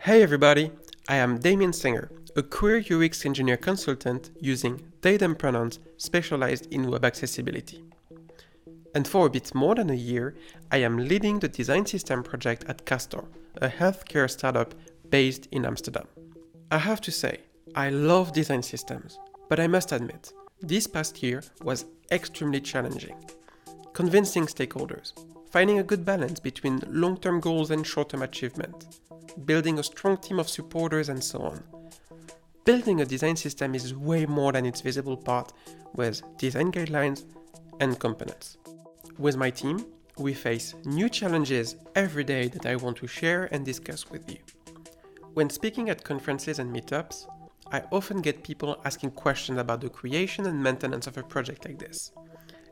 Hey everybody, I am Damien Senger, a queer UX engineer consultant using they them pronouns specialized in web accessibility. And for a bit more than a year, I am leading the design system project at Castor, a healthcare startup based in Amsterdam. I have to say, I love design systems, but I must admit, this past year was extremely challenging. Convincing stakeholders, finding a good balance between long term goals and short term achievement, building a strong team of supporters, and so on. Building a design system is way more than its visible part with design guidelines and components. With my team, we face new challenges every day that I want to share and discuss with you. When speaking at conferences and meetups, I often get people asking questions about the creation and maintenance of a project like this,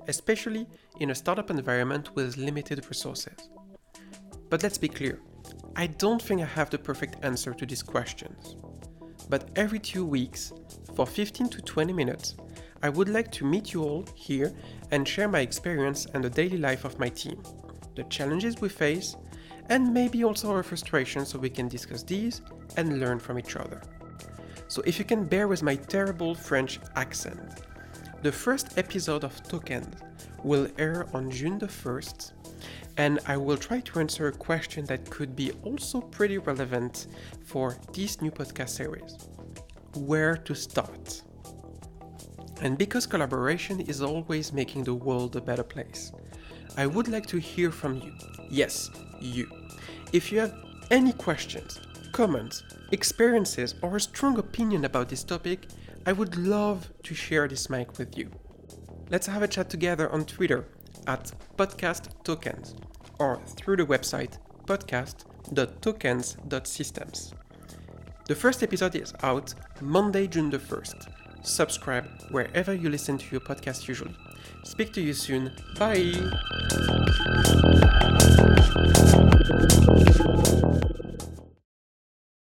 especially in a startup environment with limited resources. But let's be clear I don't think I have the perfect answer to these questions. But every two weeks, for 15 to 20 minutes, I would like to meet you all here and share my experience and the daily life of my team, the challenges we face, and maybe also our frustrations so we can discuss these and learn from each other. So if you can bear with my terrible French accent, the first episode of Tokens will air on June the 1st, and I will try to answer a question that could be also pretty relevant for this new podcast series. Where to start? And because collaboration is always making the world a better place, I would like to hear from you. Yes, you. If you have any questions, comments, experiences, or a strong opinion about this topic, I would love to share this mic with you. Let's have a chat together on Twitter at podcast tokens or through the website podcast.tokens.systems. The first episode is out Monday, June the 1st. Subscribe wherever you listen to your podcast usually. Speak to you soon. Bye.